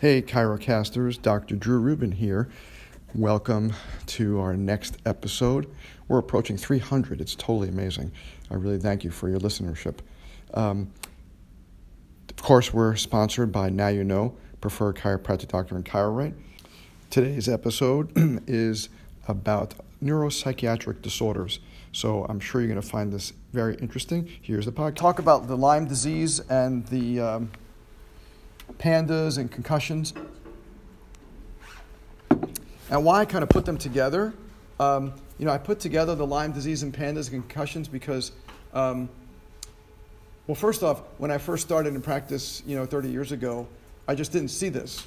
Hey, Chirocasters, Dr. Drew Rubin here. Welcome to our next episode. We're approaching 300. It's totally amazing. I really thank you for your listenership. Um, of course, we're sponsored by Now You Know, preferred chiropractic doctor in ChiroRate. Today's episode is about neuropsychiatric disorders. So I'm sure you're going to find this very interesting. Here's the podcast. Talk about the Lyme disease and the um, pandas and concussions. And why I kind of put them together. Um, you know, I put together the Lyme disease and pandas and concussions because, um, well, first off, when I first started in practice, you know, 30 years ago, I just didn't see this.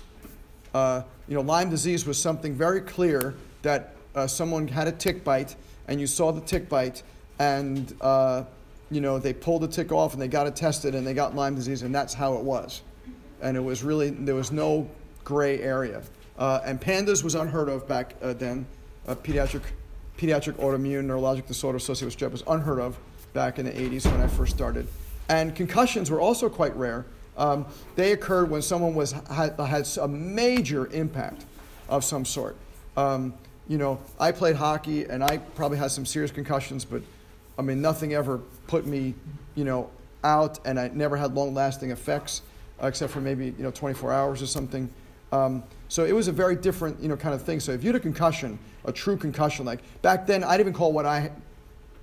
Uh, you know, Lyme disease was something very clear that uh, someone had a tick bite, and you saw the tick bite, and uh, you know they pulled the tick off, and they got it tested, and they got Lyme disease, and that's how it was and it was really there was no gray area. Uh, and pandas was unheard of back uh, then. Uh, pediatric pediatric autoimmune neurologic disorder associated with strep was unheard of back in the 80s when I first started. And concussions were also quite rare. Um, they occurred when someone was had, had a major impact of some sort. Um, you know, I played hockey and I probably had some serious concussions, but I mean, nothing ever put me, you know, out, and I never had long-lasting effects uh, except for maybe you know 24 hours or something. Um, so it was a very different you know kind of thing. So if you had a concussion, a true concussion, like back then, I'd even call what I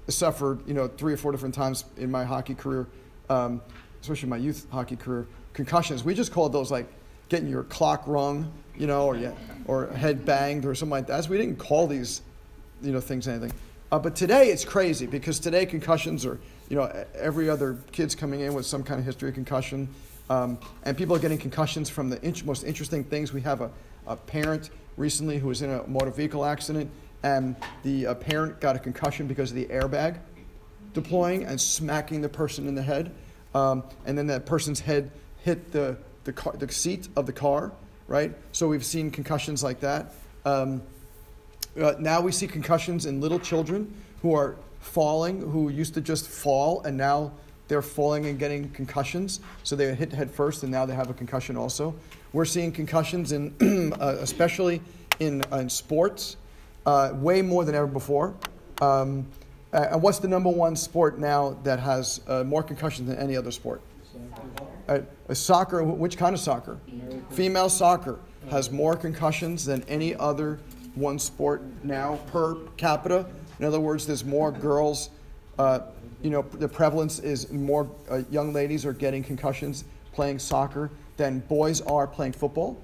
suffered you know three or four different times in my hockey career, um, especially my youth hockey career, concussions. We just called those like getting your clock rung, you know, or yeah, or head banged or something like that. So we didn't call these you know things anything. Uh, but today it's crazy because today concussions are, you know, every other kid's coming in with some kind of history of concussion. Um, and people are getting concussions from the in- most interesting things. We have a, a, parent recently who was in a motor vehicle accident, and the uh, parent got a concussion because of the airbag deploying and smacking the person in the head. Um, and then that person's head hit the, the, car, the seat of the car, right? So we've seen concussions like that. Um, uh, now we see concussions in little children who are falling, who used to just fall, and now they're falling and getting concussions. So they hit head first, and now they have a concussion also. We're seeing concussions in, uh, especially in, uh, in sports, uh, way more than ever before. Um, and what's the number one sport now that has uh, more concussions than any other sport? Uh, soccer. Which kind of soccer? Female soccer has more concussions than any other one sport now per capita. In other words, there's more girls uh, you know, the prevalence is more uh, young ladies are getting concussions playing soccer than boys are playing football.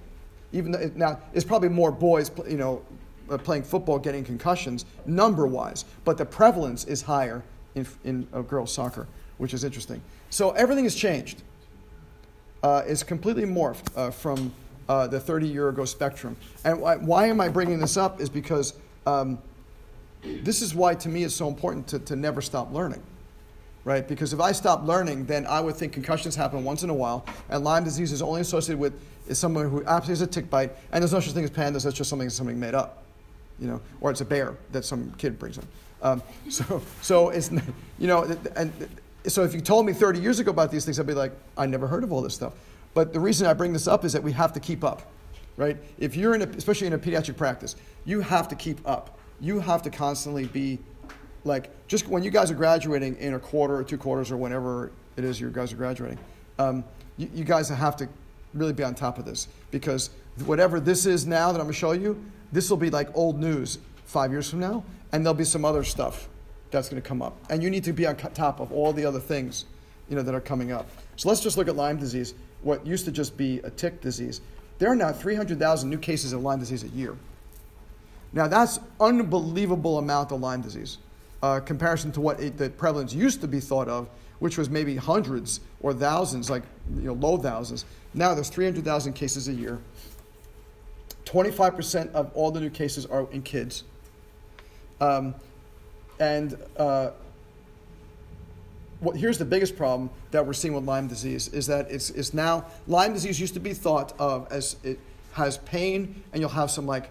Even though, now, it's probably more boys, you know, uh, playing football getting concussions number wise, but the prevalence is higher in, in uh, girls soccer, which is interesting. So everything has changed. Uh, it's completely morphed uh, from the 30 year ago spectrum. And why, why, am I bringing this up? Is because um, this is why, to me, it's so important to, to never stop learning right? Because if I stop learning, then I would think concussions happen once in a while, and Lyme disease is only associated with is someone who absolutely has a tick bite, and there's no such thing as pandas. That's just something something made up, you know, or it's a bear that some kid brings in. Um, so, so it's you know, and so if you told me 30 years ago about these things, I'd be like, I never heard of all this stuff. But the reason I bring this up is that we have to keep up, right? If you're in, a, especially in a pediatric practice, you have to keep up. You have to constantly be like just when you guys are graduating in a quarter or two quarters or whenever it is you guys are graduating, um, you, you, guys have to really be on top of this because whatever this is now that I'm going to show you, this will be like old news five years from now, and there'll be some other stuff that's going to come up, and you need to be on top of all the other things, you know, that are coming up. So let's just look at Lyme disease. What used to just be a tick disease, there are now 300,000 new cases of Lyme disease a year. Now that's unbelievable amount of Lyme disease uh, comparison to what it, the prevalence used to be thought of, which was maybe hundreds or thousands, like you know, low thousands. Now there's 300,000 cases a year. 25% of all the new cases are in kids. Um, and uh, what, here's the biggest problem that we're seeing with Lyme disease is that it's, it's now, Lyme disease used to be thought of as it has pain and you'll have some like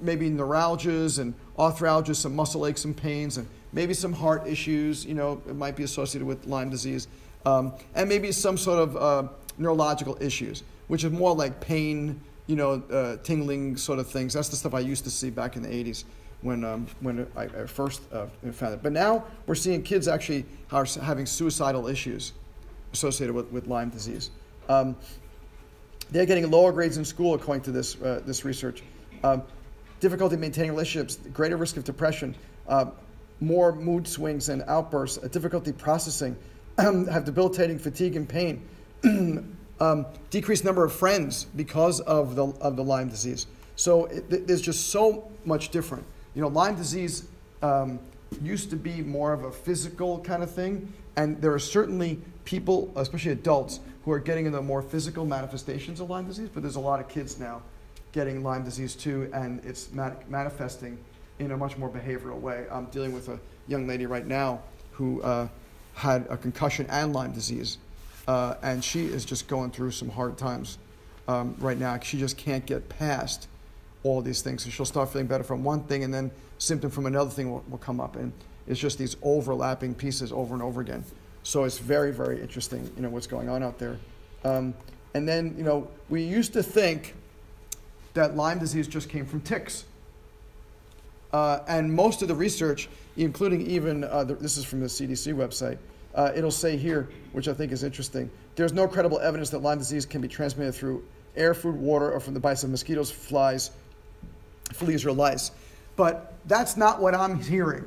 maybe neuralgias and arthralgias, some muscle aches and pains, and maybe some heart issues, you know, it might be associated with Lyme disease, um, and maybe some sort of uh, neurological issues. which is more like pain, you know, uh, tingling sort of things. That's the stuff I used to see back in the 80s when, um, when I, I first uh, found it. But now we're seeing kids actually are having suicidal issues associated with, with Lyme disease. Um, they're getting lower grades in school, according to this, uh, this research. Um, difficulty maintaining relationships, greater risk of depression, uh, more mood swings and outbursts, difficulty processing, have debilitating fatigue and pain, um, decreased number of friends because of the, of the Lyme disease. So it, there's just so much different. You know, Lyme disease um, used to be more of a physical kind of thing, and there are certainly people, especially adults, who are getting into more physical manifestations of Lyme disease, but there's a lot of kids now getting Lyme disease too, and it's manifesting in a much more behavioral way. I'm dealing with a young lady right now who uh, had a concussion and Lyme disease, uh, and she is just going through some hard times um, right now. She just can't get past all these things. So she'll start feeling better from one thing, and then symptom from another thing will, will come up, and it's just these overlapping pieces over and over again. So it's very, very interesting, you know, what's going on out there. Um, and then, you know, we used to think that Lyme disease just came from ticks. Uh, and most of the research, including even, uh, the, this is from the CDC website, uh, it'll say here, which I think is interesting, there's no credible evidence that Lyme disease can be transmitted through air, food, water, or from the bites of mosquitoes, flies, fleas, or lice. But that's not what I'm hearing.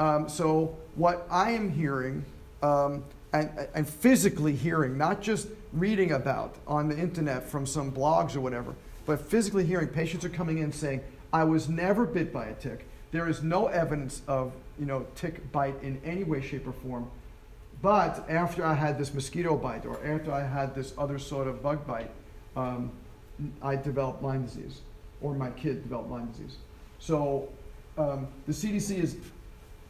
Um, so what I am hearing um, and, and physically hearing, not just reading about on the internet from some blogs or whatever, but physically hearing patients are coming in saying, I was never bit by a tick. There is no evidence of you know tick bite in any way, shape, or form. But after I had this mosquito bite or after I had this other sort of bug bite, um, I developed Lyme disease, or my kid developed Lyme disease. So um, the CDC is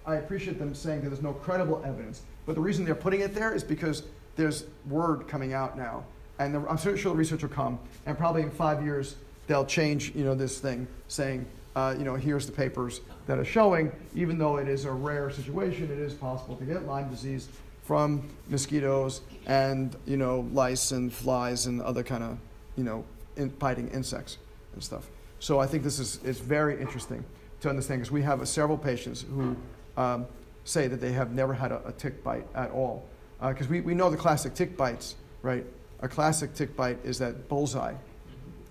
I appreciate them saying that there's no credible evidence. But the reason they're putting it there is because there's word coming out now. And the, I'm sure the research will come. And probably in five years, they'll change you know, this thing saying, uh, you know, here's the papers that are showing, even though it is a rare situation, it is possible to get Lyme disease from mosquitoes and, you know, lice and flies and other kind of, you know, in, biting insects and stuff. So I think this is, is very interesting to understand because we have uh, several patients who um, say that they have never had a, a tick bite at all. Because uh, we, we know the classic tick bites, right? A classic tick bite is that bullseye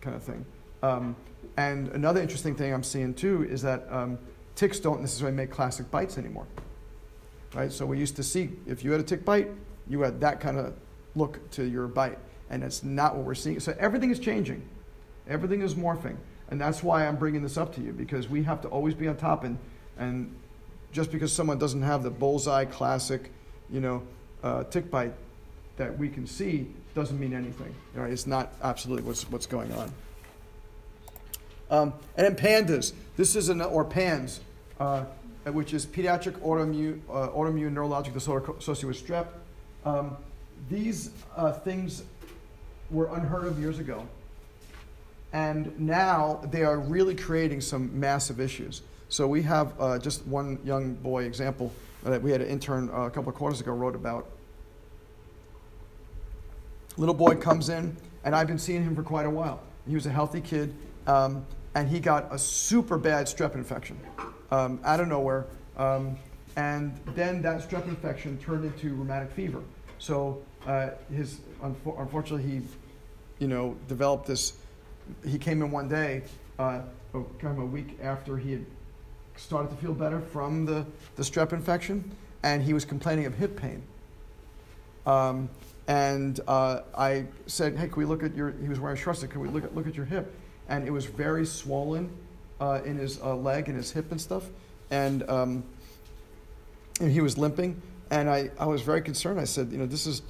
kind of thing. Um, and another interesting thing I'm seeing too is that um, ticks don't necessarily make classic bites anymore. Right? So we used to see if you had a tick bite, you had that kind of look to your bite. And it's not what we're seeing. So everything is changing, everything is morphing. And that's why I'm bringing this up to you because we have to always be on top and, and just because someone doesn't have the bullseye classic, you know, uh, tick bite that we can see doesn't mean anything. It's not absolutely what's, what's going on. Um, and then pandas. This is an, or PANS, uh, which is pediatric autoimmune, uh, autoimmune neurologic disorder associated with strep. Um, these uh, things were unheard of years ago. And now they are really creating some massive issues. So we have uh, just one young boy example that we had an intern uh, a couple of quarters ago wrote about. Little boy comes in, and I've been seeing him for quite a while. He was a healthy kid, um, and he got a super bad strep infection um, out of nowhere. Um, and then that strep infection turned into rheumatic fever. So uh, his, unfortunately, he, you know, developed this. He came in one day, uh, kind of a week after he had started to feel better from the, the strep infection, and he was complaining of hip pain. Um, and uh, I said, "Hey, can we look at your?" He was wearing shorts. Can we look at look at your hip? And it was very swollen uh, in his uh, leg and his hip and stuff, and um, and he was limping. And I, I was very concerned. I said, you know, this is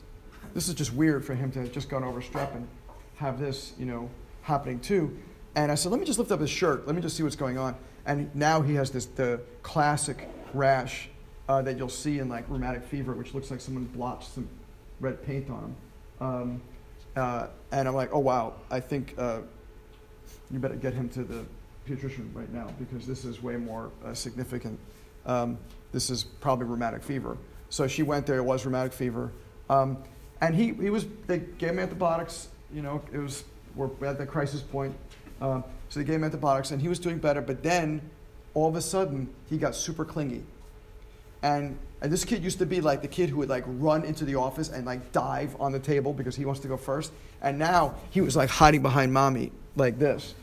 this is just weird for him to have just gone over strep and have this, you know, happening too. And I said, let me just lift up his shirt. Let me just see what's going on and now he has this the classic rash uh, that you'll see in like rheumatic fever, which looks like someone blotched some red paint on him. Um, uh, and I'm like, oh wow, I think uh, you better get him to the pediatrician right now because this is way more uh, significant. Um, this is probably rheumatic fever. So she went there. It was rheumatic fever, um, and he he was they gave him antibiotics you know, it was, we're at the crisis point. Um, so they gave him antibiotics, and he was doing better. But then, all of a sudden, he got super clingy. And, and this kid used to be like the kid who would like run into the office and like dive on the table because he wants to go first. And now he was like hiding behind mommy like this,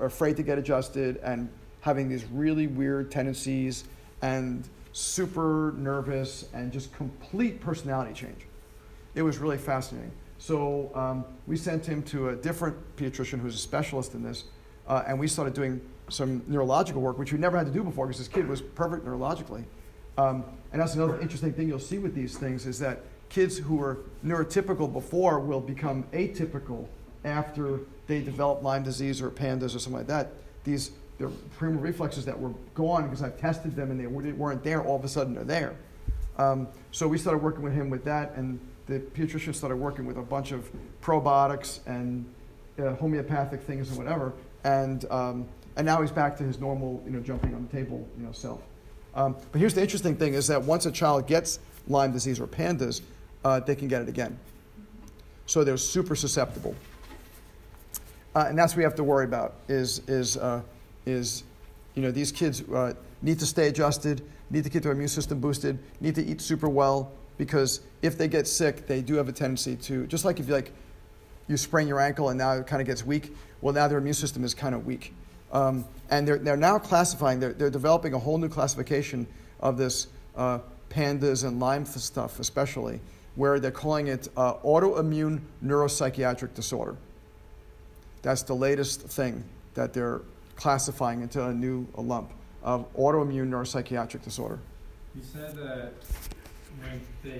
afraid to get adjusted and having these really weird tendencies and super nervous and just complete personality change. It was really fascinating. So um, we sent him to a different pediatrician who's a specialist in this, uh, and we started doing some neurological work, which we never had to do before because this kid was perfect neurologically. Um, and that's another interesting thing you'll see with these things is that kids who were neurotypical before will become atypical after they develop Lyme disease or pandas or something like that. These their premotor reflexes that were gone because I've tested them and they weren't there, all of a sudden they're there. Um, so we started working with him with that, and the pediatrician started working with a bunch of probiotics and uh, homeopathic things and whatever, and um, and now he's back to his normal, you know, jumping on the table, you know, self. Um, but here's the interesting thing: is that once a child gets Lyme disease or PANDAS, uh, they can get it again. So they're super susceptible, uh, and that's what we have to worry about. Is is uh, is you know these kids uh, need to stay adjusted, need to keep their immune system boosted, need to eat super well because if they get sick, they do have a tendency to just like if you like you sprain your ankle and now it kind of gets weak. Well, now their immune system is kind of weak. Um, and they're, they're now classifying, they're, they're developing a whole new classification of this uh, pandas and Lyme stuff, especially, where they're calling it uh, autoimmune neuropsychiatric disorder. That's the latest thing that they're classifying into a new a lump of autoimmune neuropsychiatric disorder. You said that when they